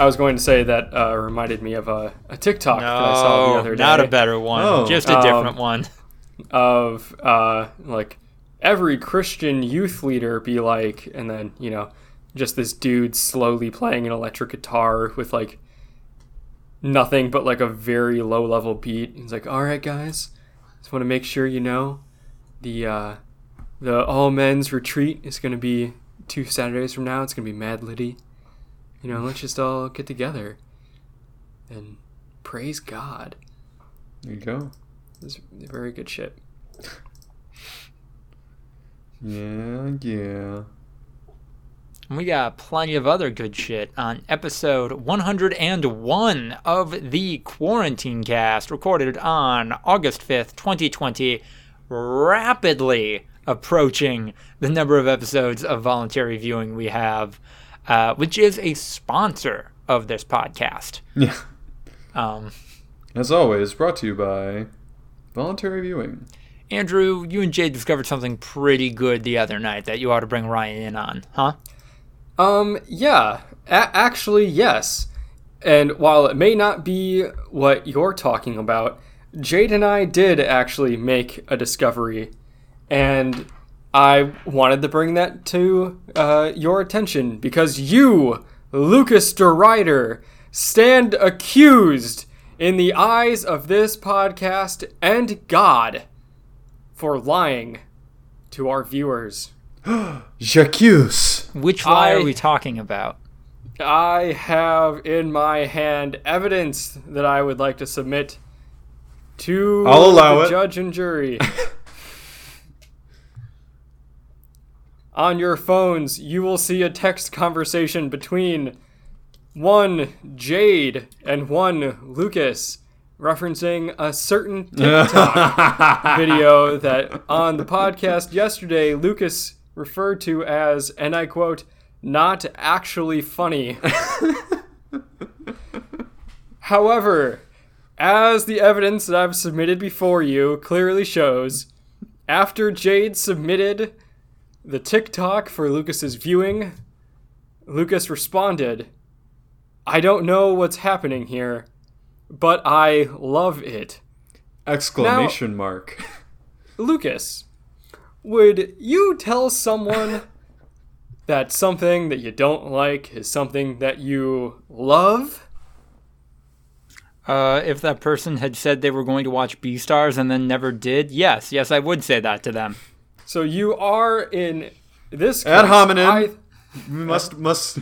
I was going to say that uh, reminded me of a, a TikTok that I saw the other day. not a better one. Oh. Just a Um, different one. of uh, like every Christian youth leader be like, and then you know, just this dude slowly playing an electric guitar with like nothing but like a very low level beat. He's like, "All right, guys, just want to make sure you know the uh, the all men's retreat is going to be two Saturdays from now. It's going to be Mad Liddy. You know, let's just all get together and praise God." There you go. It's very good shit. Yeah, yeah. We got plenty of other good shit on episode 101 of the Quarantine Cast, recorded on August 5th, 2020, rapidly approaching the number of episodes of voluntary viewing we have, uh, which is a sponsor of this podcast. Yeah. Um, As always, brought to you by Voluntary Viewing. Andrew, you and Jay discovered something pretty good the other night that you ought to bring Ryan in on, huh? Um, yeah, a- actually, yes. And while it may not be what you're talking about, Jade and I did actually make a discovery, and I wanted to bring that to uh, your attention because you, Lucas DeRider, stand accused in the eyes of this podcast and God for lying to our viewers. J'accuse. Which lie I- are we talking about? I have in my hand evidence that I would like to submit to I'll allow the it. judge and jury. On your phones, you will see a text conversation between one Jade and one Lucas referencing a certain TikTok video that on the podcast yesterday Lucas referred to as, and I quote, not actually funny. However, as the evidence that I've submitted before you clearly shows, after Jade submitted the TikTok for Lucas's viewing, Lucas responded, I don't know what's happening here, but I love it. Exclamation mark. Lucas, would you tell someone that something that you don't like is something that you love? Uh, if that person had said they were going to watch Beastars and then never did, yes, yes, I would say that to them. So you are in this case, Ad hominem. ei- must must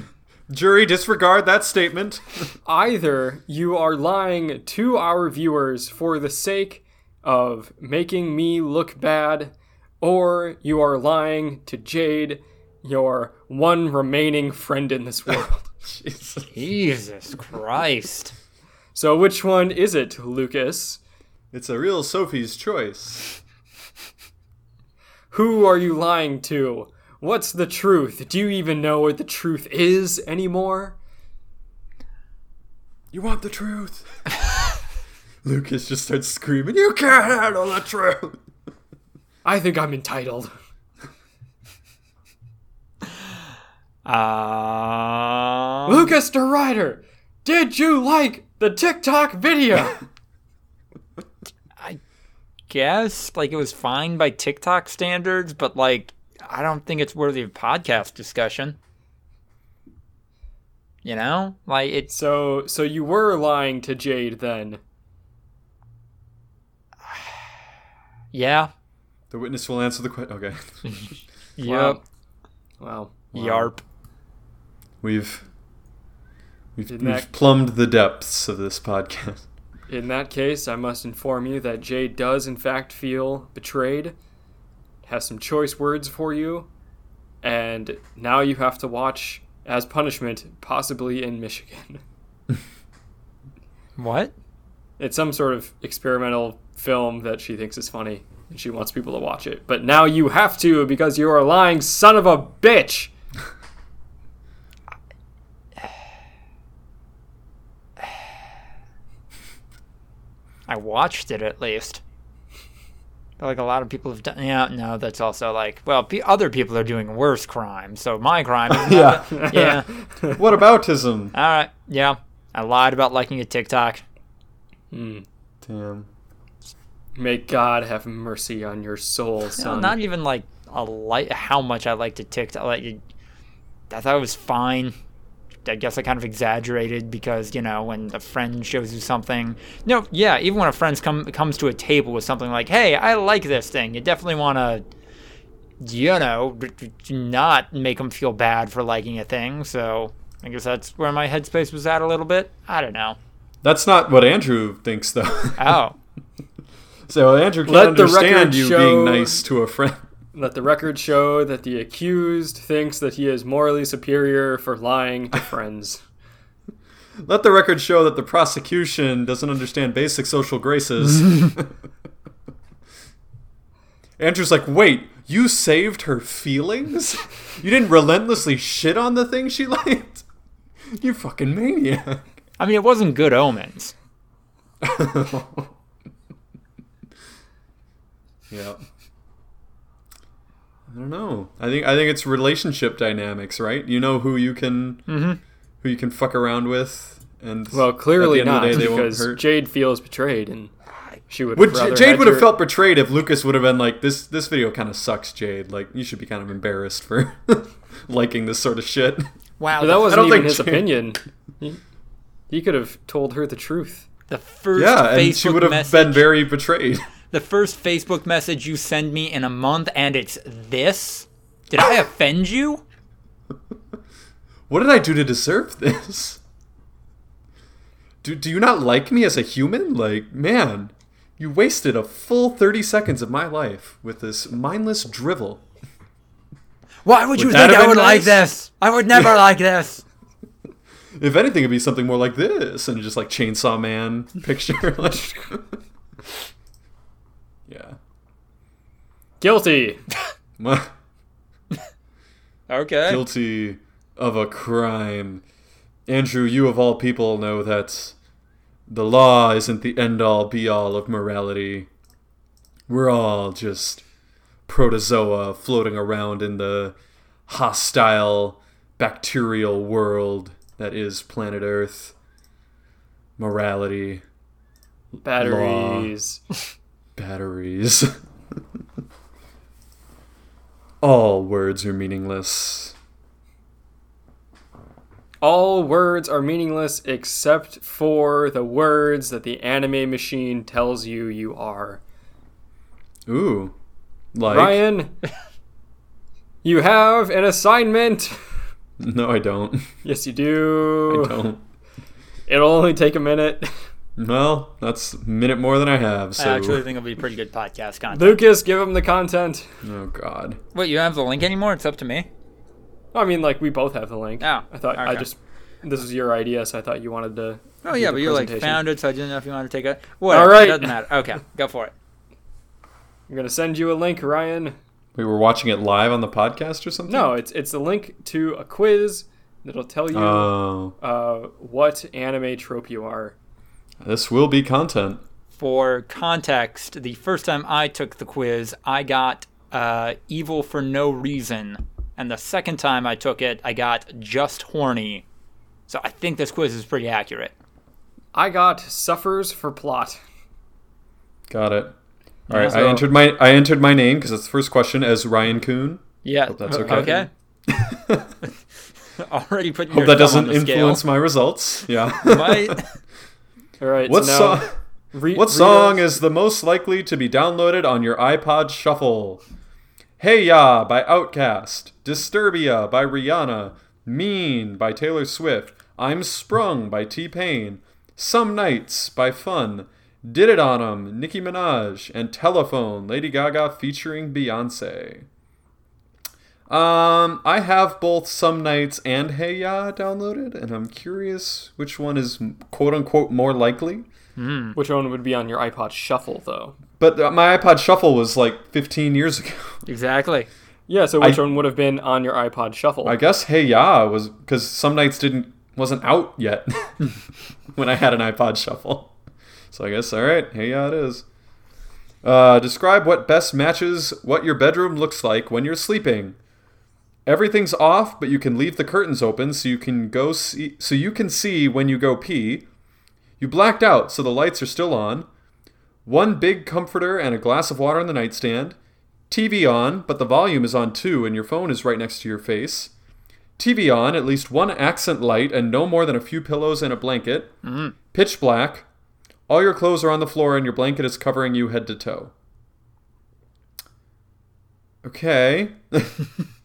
jury disregard that statement. either you are lying to our viewers for the sake of making me look bad, or you are lying to Jade, your one remaining friend in this world. Jesus. Jesus Christ. so which one is it, Lucas? It's a real Sophie's choice. Who are you lying to? What's the truth? Do you even know what the truth is anymore? You want the truth? Lucas just starts screaming, You can't handle the truth! I think I'm entitled. Uh, Lucas DeRider, did you like the TikTok video? guess like it was fine by TikTok standards, but like I don't think it's worthy of podcast discussion. You know, like it's so, so you were lying to Jade then. yeah, The witness will answer the question. Okay. yep, Wow. yarp. We've we've, we've plumbed the depths of this podcast. In that case, I must inform you that Jay does in fact feel betrayed, has some choice words for you, and now you have to watch as punishment, possibly in Michigan. What? It's some sort of experimental film that she thinks is funny, and she wants people to watch it. But now you have to because you are a lying son of a bitch! I watched it at least. like a lot of people have done. Yeah, no, that's also like, well, pe other people are doing worse crimes. So my crime Yeah. not- yeah. what aboutism? All right. Yeah. I lied about liking a TikTok. Hmm. Damn. May God have mercy on your soul, No, son. not even like a light. How much I liked a TikTok. Like, I thought it was fine. I guess I kind of exaggerated because you know when a friend shows you something. No, yeah, even when a friend come comes to a table with something like, "Hey, I like this thing," you definitely want to, you know, not make them feel bad for liking a thing. So I guess that's where my headspace was at a little bit. I don't know. That's not what Andrew thinks, though. Oh, so Andrew can't Let the understand record you show- being nice to a friend. Let the record show that the accused thinks that he is morally superior for lying to friends. Let the record show that the prosecution doesn't understand basic social graces. Andrew's like, wait, you saved her feelings? You didn't relentlessly shit on the thing she liked? You fucking maniac. I mean, it wasn't good omens. yeah. I don't know. I think I think it's relationship dynamics, right? You know who you can mm-hmm. who you can fuck around with, and Well, clearly the not, the day, because. Jade feels betrayed, and she would. Would rather Jade would have your- felt betrayed if Lucas would have been like, "This this video kind of sucks, Jade. Like you should be kind of embarrassed for liking this sort of shit." Wow, that wasn't don't even think his Jade- opinion. He, he could have told her the truth. the first yeah, Facebook and she would have message. been very betrayed. the first Facebook message you send me in a month, and it's this. Did I offend you? What did I do to deserve this? Do do you not like me as a human? Like, man, you wasted a full thirty seconds of my life with this mindless drivel. Why would you Would that think I would like this? I would never like this. If anything, it'd be something more like this, and just like Chainsaw Man picture. yeah. Guilty. Okay. guilty of a crime. Andrew, you of all people know that the law isn't the end all be all of morality. We're all just protozoa floating around in the hostile bacterial world that is planet Earth. Morality, Batteries. batteries. all words are meaningless. All words are meaningless except for the words that the anime machine tells you you are. Ooh. Like Ryan, you have an assignment. No, I don't. Yes, you do. I don't. It'll only take a minute. Well, that's a minute more than I have. So, I actually think it'll be pretty good podcast content. Lucas, give him the content. oh god. Wait, you don't have the link anymore? It's up to me. I mean, like we both have the link. Oh, I thought I just this is your idea, so I thought you wanted to. Oh yeah, but you like found it, so I didn't know if you wanted to take it. Whatever. All right. Doesn't matter. Okay, go for it. I'm gonna send you a link, Ryan. We were watching it live on the podcast or something. No, it's it's a link to a quiz that'll tell you Oh, uh, what anime trope you are. This will be content. For context, the first time I took the quiz, I got uh, evil for no reason, and the second time I took it, I got just horny. So I think this quiz is pretty accurate. I got suffers for plot. Got it. All right, so- I entered my I entered my name because it's the first question as Ryan Coon. Yeah, Hope that's okay. Okay. Already putting Hope that doesn't the scale. influence my results. Yeah. Might. All right. what so now, song? re- What song is the most likely to be downloaded on your iPod Shuffle? Hey Ya by Outkast, Disturbia by Rihanna, Mean by Taylor Swift, I'm Sprung by T Pain, Some Nights by Fun, Did It On 'Em, Nicki Minaj, and Telephone, Lady Gaga featuring Beyonce. Um, I have both Some Nights and Hey Ya downloaded, and I'm curious which one is quote unquote more likely. Which one would be on your iPod Shuffle, though? But uh, my iPod Shuffle was like 15 years ago. exactly. Yeah. So which I- one would have been on your iPod Shuffle? I guess Hey Ya was because some nights didn't wasn't out yet when I had an iPod Shuffle. So I guess all right, Hey Ya it is. Uh, describe what best matches what your bedroom looks like when you're sleeping. Everything's off, but you can leave the curtains open so you can go see so you can see when you go pee. You blacked out, so the lights are still on. One big comforter and a glass of water on the nightstand. TV on, but the volume is on too, and your phone is right next to your face. TV on, at least one accent light, and no more than a few pillows and a blanket. Mm-hmm. Pitch black. All your clothes are on the floor, and your blanket is covering you head to toe. Okay.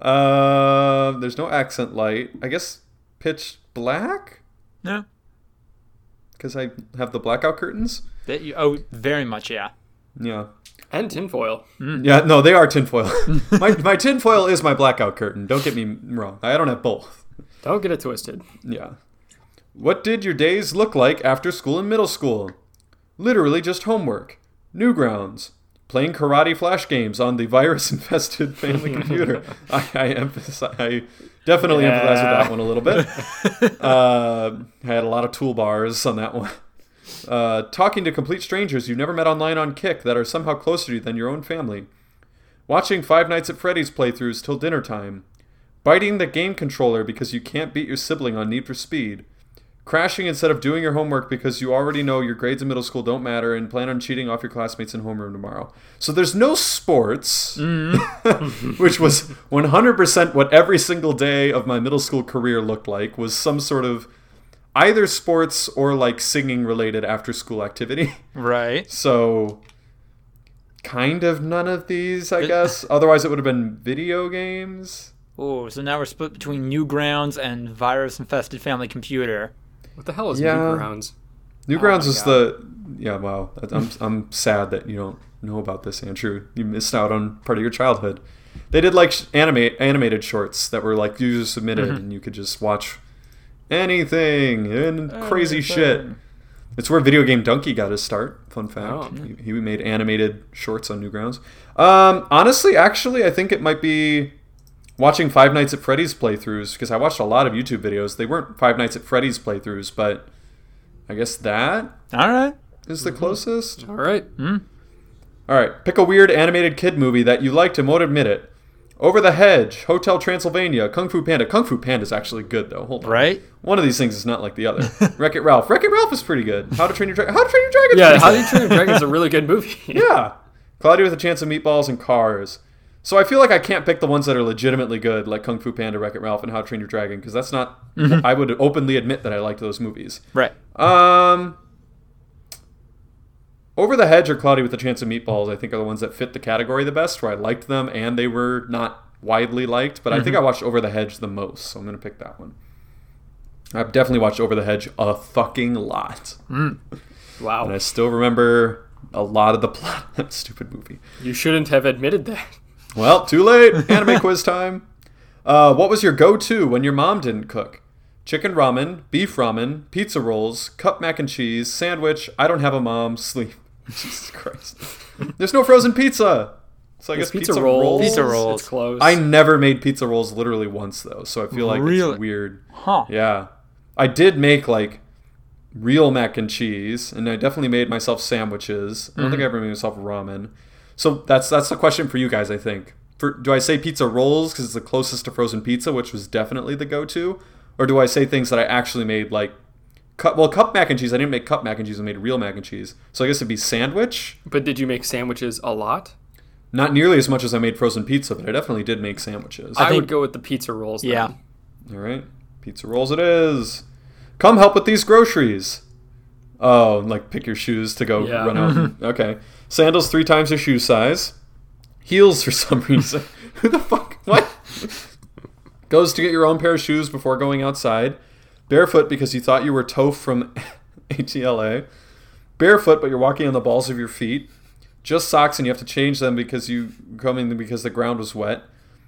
uh, there's no accent light. I guess pitch black? Yeah. Because I have the blackout curtains? That you, oh, very much, yeah. Yeah. And tinfoil. Yeah, no, they are tinfoil. my, my tinfoil is my blackout curtain. Don't get me wrong. I don't have both. Don't get it twisted. Yeah. What did your days look like after school in middle school? Literally just homework, Newgrounds, playing karate flash games on the virus-infested family computer. I, I emphasize, I definitely empathize with that one a little bit. uh, I had a lot of toolbars on that one. Uh, talking to complete strangers you've never met online on Kik that are somehow closer to you than your own family. Watching Five Nights at Freddy's playthroughs till dinner time. Biting the game controller because you can't beat your sibling on Need for Speed. Crashing instead of doing your homework because you already know your grades in middle school don't matter and plan on cheating off your classmates in homeroom tomorrow. So there's no sports, mm-hmm. which was 100% what every single day of my middle school career looked like was some sort of either sports or like singing related after school activity. Right. So kind of none of these, I guess. Otherwise it would have been video games. Oh, so now we're split between Newgrounds and virus-infested family computer. What the hell is Yeah. Newgrounds? Newgrounds my is the yeah. Wow, I'm I'm sad that you don't know about this, Andrew. You missed out on part of your childhood. They did like animate animated shorts that were like user submitted, and you could just watch anything and crazy shit. It's where Video Game Donkey got his start. Fun fact. Oh. He, he made animated shorts on Newgrounds. Um, honestly, actually, I think it might be watching Five Nights at Freddy's playthroughs because I watched a lot of YouTube videos. They weren't Five Nights at Freddy's playthroughs, but I guess that All right. is the mm-hmm. closest. All right. Hmm. All right, pick a weird animated kid movie that you liked and won't admit it. Over the Hedge, Hotel Transylvania, Kung Fu Panda. Kung Fu Panda is actually good though. Hold on. Right. One of these things is not like the other. Wreck It Ralph. Wreck It Ralph is pretty good. How to Train Your Dragon. How to Train Your Dragon. Yeah, How to Train Your Dragon is a really good movie. yeah. Cloudy with a Chance of Meatballs and Cars. So I feel like I can't pick the ones that are legitimately good, like Kung Fu Panda, Wreck It Ralph, and How to Train Your Dragon, because that's not. Mm-hmm. I would openly admit that I liked those movies. Right. Um, Over the Hedge or Cloudy with a Chance of Meatballs, I think are the ones that fit the category the best, where I liked them and they were not widely liked. But I think mm-hmm. I watched Over the Hedge the most, so I'm gonna pick that one. I've definitely watched Over the Hedge a fucking lot, mm. Wow. and I still remember a lot of the plot of that stupid movie. You shouldn't have admitted that. Well, too late. Anime quiz time. Uh, what was your go-to when your mom didn't cook? Chicken ramen, beef ramen, pizza rolls, cup mac and cheese, sandwich. I don't have a mom. Sleep. Jesus Christ. There's no frozen pizza. So I guess pizza, pizza, rolls. Pizza rolls. It's close. I never made pizza rolls literally once though, so I feel like Really? it's weird. Huh. Yeah. I did make like real mac and cheese, and I definitely made myself sandwiches. I don't think I ever made myself ramen. So that's that's the question for you guys, I think. For do I say pizza rolls because it's the closest to frozen pizza, which was definitely the go-to, or do I say things that I actually made like cup? Well, cup mac and cheese. I didn't make cup mac and cheese. I made real mac and cheese. So I guess it'd be sandwich. But did you make sandwiches a lot? Not nearly as much as I made frozen pizza, but I definitely did make sandwiches. I, think- would go with the pizza rolls. then. Yeah. All right, pizza rolls it is. Come help with these groceries. Oh, and, like pick your shoes to go Yeah. run out. okay, sandals three times your shoe size. Heels for some reason. Who the fuck? What? Goes to get your own pair of shoes before going outside. Barefoot because you thought you were Toph from ATLA. Barefoot, but you're walking on the balls of your feet. Just socks and you have to change them because you coming because the ground was wet.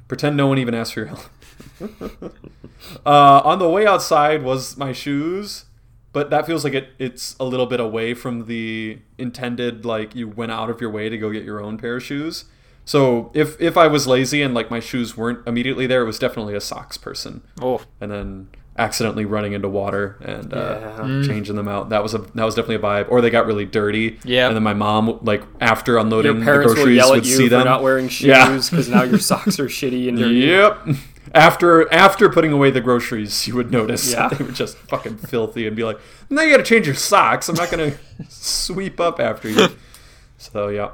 Pretend no one even asked for your help. Uh, on the way outside was my shoes, but that feels like it, it's a little bit away from the intended like you went out of your way to go get your own pair of shoes. So if if I was lazy and like my shoes weren't immediately there, it was definitely a socks person. Oh. And then accidentally running into water and uh, Yeah. changing them out. That was a that was definitely a vibe. Or they got really dirty. Yeah. And then my mom, like after unloading Your the parents will groceries, yell would at you see for them. not wearing Yeah. shoes because now your socks are shitty and dirty. Yep. After after putting away the groceries, you would notice Yeah. that they were just fucking filthy and be like, "Now you got to change your socks. I'm not gonna sweep up after you." So yeah.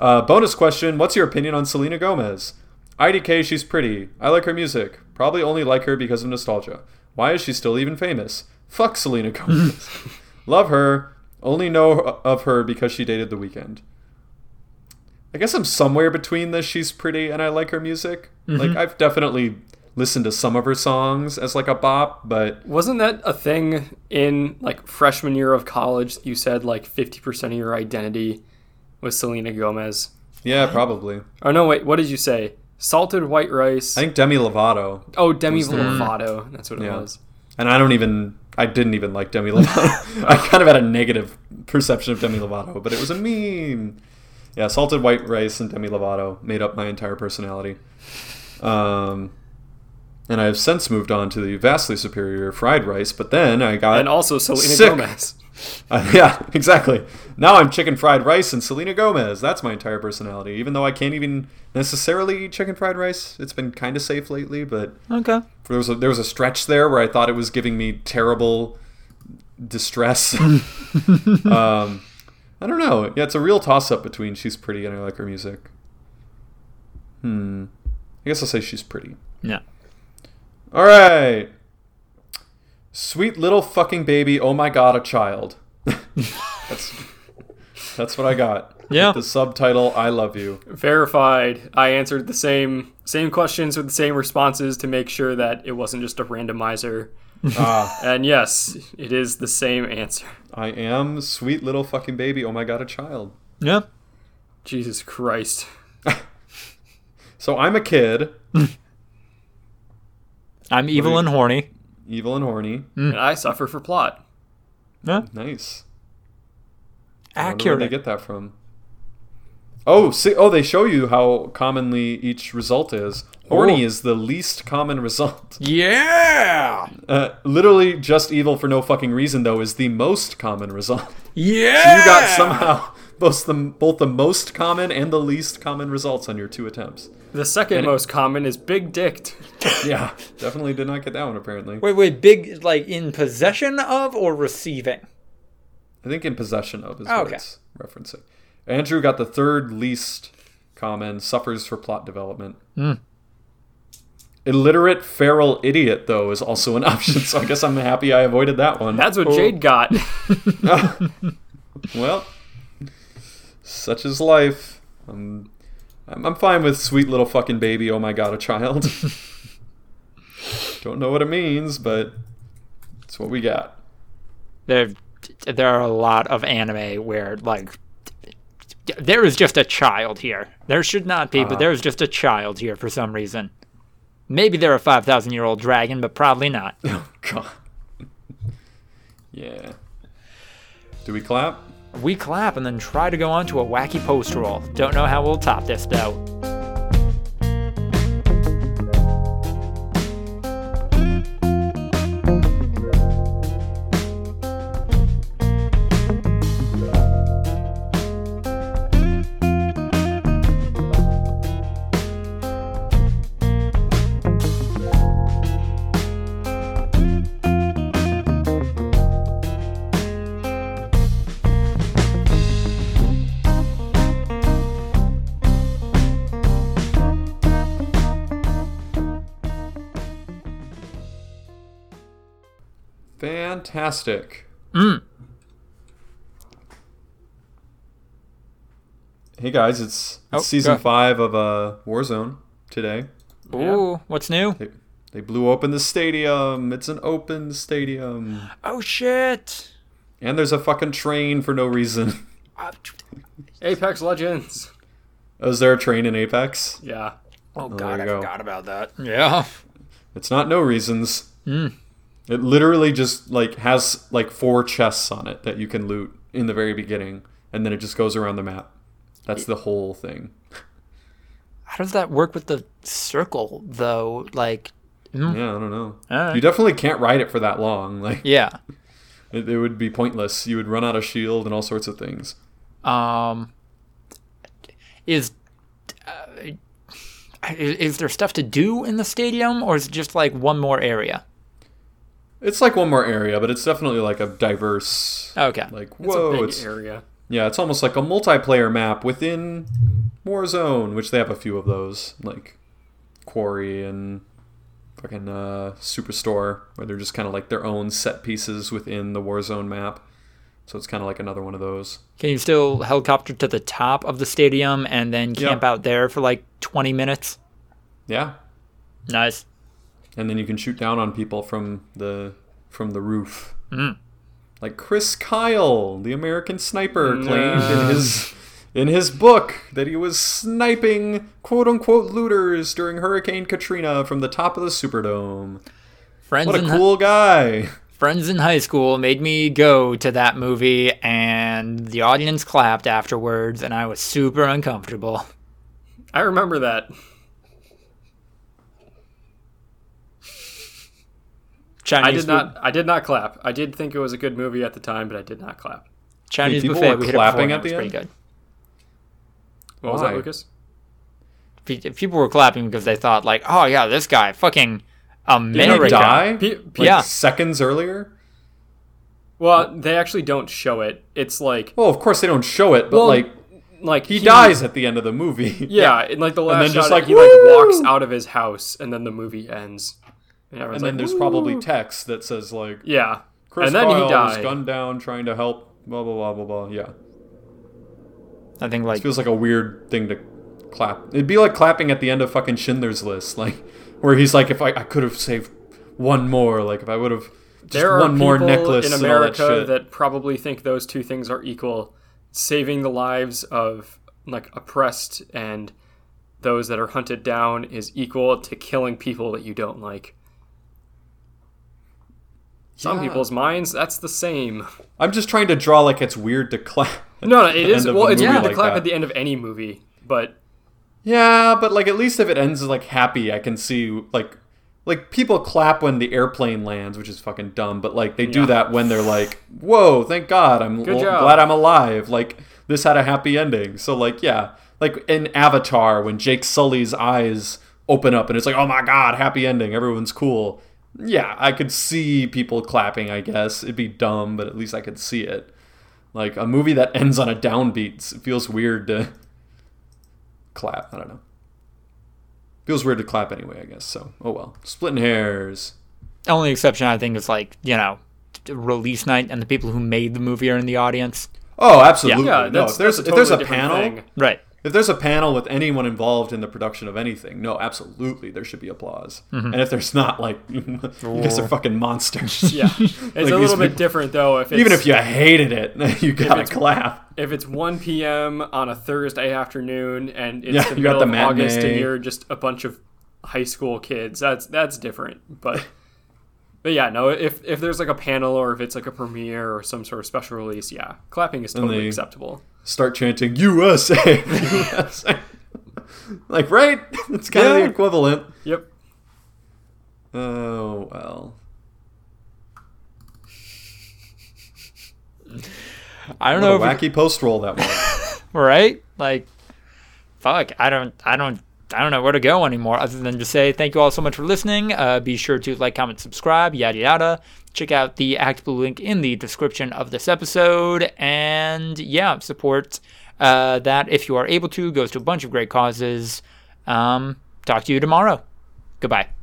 Uh, bonus question: What's your opinion on Selena Gomez? IDK, she's pretty. I like her music. Probably only like her because of nostalgia. Why is she still even famous? Fuck Selena Gomez. Love her. Only know of her because she dated The Weeknd. I guess I'm somewhere between the she's pretty and I like her music. Like mm-hmm. I've definitely listened to some of her songs as like a bop, but Wasn't that a thing in like freshman year of college? You said like 50% of your identity was Selena Gomez. yeah, probably. Oh no, wait, what did you say? Salted white rice. I think Demi Lovato, oh, Demi was the one. Lovato. That's what it Yeah. was. and I don't even I didn't even like Demi Lovato. I kind of had a negative perception of Demi Lovato, but it was a meme. Yeah, salted white rice and Demi Lovato made up my entire personality. Um, and I have since moved on to the vastly superior fried rice, but then I got And also Selena Sick. Gomez. Uh, yeah, exactly. Now I'm chicken fried rice and Selena Gomez. That's my entire personality. Even though I can't even necessarily eat chicken fried rice, it's been kind of safe lately. But Okay. there was a, there was a stretch there where I thought it was giving me terrible distress. um, I don't know. Yeah, it's a real toss up between she's pretty and I like her music. Hmm. I guess I'll say she's pretty. Yeah. All right. Sweet little fucking baby. Oh my god, a child. that's that's what I got. Yeah. The subtitle I love you. Verified. I answered the same same questions with the same responses to make sure that it wasn't just a randomizer. Ah, And yes, it is the same answer. I am sweet little fucking baby. Oh my god, a child. Yeah. Jesus Christ. So I'm a kid, I'm evil you- and horny. evil and horny. And I suffer for plot. Yeah. Nice. I Where Accurate. they get that from? Oh, see, oh, they show you how commonly each result is. Horny Oh. is the least common result. Yeah. Uh, literally, just evil for no fucking reason though is the most common result. Yeah. So You got somehow both the both the most common and the least common results on your two attempts. The second And- most common is big dicked. Yeah, definitely did not get that one apparently. Wait, wait. Big, like in possession of or receiving? I think in possession of is Oh, what okay. it's referencing. Andrew got the third least common, suffers for plot development. Hmm. Illiterate feral idiot though is also an option, so I guess I'm happy I avoided that one. That's what Oh. Jade got. well, such is life. I'm, I'm, I'm fine with sweet little fucking baby. Oh my god, a child. Don't know what it means, but it's what we got. There, there are a lot of anime where like there is just a child here. There should not be, Uh-huh. but there is just a child here for some reason. Maybe they're a five thousand year old dragon, but probably not. Oh god. yeah. Do we clap? We clap and then try to go on to a wacky post roll. Don't know how we'll top this though. Fantastic. Mm. Hey guys, it's, it's Oh, season five of uh, Warzone today. Ooh, what's new? They, they blew open the stadium. It's an open stadium. Oh shit! And there's a fucking train for no reason. Uh, Apex Legends. Is there a train in Apex? Yeah. Oh there god, I go. forgot about that. Yeah. It's not no reasons. Mm. It literally just like has like four chests on it that you can loot in the very beginning, and then it just goes around the map. That's the whole thing. How does that work with the circle though? Like Yeah, I don't know. Right. You definitely can't ride it for that long. Like Yeah. it, it would be pointless. You would run out of shield and all sorts of things. Um, is, uh, is is there stuff to do in the stadium, or is it just like one more area? It's like one more area, but it's definitely like a diverse. Okay. Like It's whoa, a big it's area. yeah, it's almost like a multiplayer map within Warzone, which they have a few of those, like Quarry and fucking uh, Superstore, where they're just kind of like their own set pieces within the Warzone map. So it's kind of like another one of those. Can you still helicopter to the top of the stadium and then Yeah. camp out there for like 20 minutes? Yeah, Nice. And then you can shoot down on people from the from the roof. Mm. Like Chris Kyle, the American sniper, No. claimed in his in his book that he was sniping quote unquote looters during Hurricane Katrina from the top of the Superdome. Friends What a in cool guy! friends in high school made me go to that movie, and the audience clapped afterwards, and I was super uncomfortable. I remember that. Chinese I did food- not. I did not clap. I did think it was a good movie at the time, but I did not clap. Chinese people buffet. were we hit clapping it at the and it was end? pretty good. What was Why? that, Lucas? People were clapping because they thought like, oh yeah, this guy fucking Did he America. die? Pe- pe- Like Yeah. seconds earlier? Well, they actually don't show it. It's like Well, of course they don't show it, but Well, like like he, dies at the end of the movie. Yeah, in like the last and then just like, he like walks out of his house, and then the movie ends. And, and then like, there's "Woo!" probably text that says like yeah, Chris and then Kyle he was gunned down trying to help. Blah blah blah blah blah. Yeah, I think like feels like a weird thing to clap. It'd be like clapping at the end of fucking Schindler's List, like where he's like, if I, I could have saved one more, like if I would have just There are one more people necklace in and all that America that probably think those two things are equal: saving the lives of like oppressed and those that are hunted down is equal to killing people that you don't like. Some Yeah. people's minds, that's the same. I'm just trying to draw like it's weird to clap. at No, no, it is. Well, it's movie weird to like clap that. at the end of any movie, but Yeah, but like at least if it ends like happy, I can see like like people clap when the airplane lands, which is fucking dumb. But like they do Yeah. that when they're like, "Whoa, thank God, I'm l- glad I'm alive." Like this had a happy ending. So like yeah, like in Avatar when Jake Sully's eyes open up and it's like, "Oh my God, happy ending, everyone's cool." Yeah, I could see people clapping. I guess it'd be dumb, but at least I could see it. Like a movie that ends on a downbeat it feels weird to clap. I don't know. Feels weird to clap anyway, I guess. So, oh well. Splitting hairs. only exception I think is like you know release night and the people who made the movie are in the audience. Oh, absolutely. yeah, no, that's, if there's that's if there's a totally different panel, thing. Right. If there's a panel with anyone involved in the production of anything, no, absolutely, there should be applause. Mm-hmm. And if there's not, like, you guys are fucking monsters. Yeah, it's Like a little bit people- different though. If it's, Even if you hated it, you gotta it's- clap. if it's 1 p.m. on a Thursday afternoon and it's Yeah, the you got middle the of August and matinee. you're just a bunch of high school kids, that's that's different. But but yeah, no, if if there's like a panel or if it's like a premiere or some sort of special release, yeah, clapping is totally acceptable. Start chanting USA, USA. like, right? It's kind of the equivalent. Yep. Oh well. I don't What know a if wacky post roll that one. right? Like, fuck, I don't, I don't, I don't know where to go anymore other than to say thank you all so much for listening. Uh, be sure to like, comment, subscribe, yada yada. Check out the ActBlue link in the description of this episode, and yeah, support uh, that if you are able to. Goes to a bunch of great causes. Um, talk to you tomorrow. Goodbye.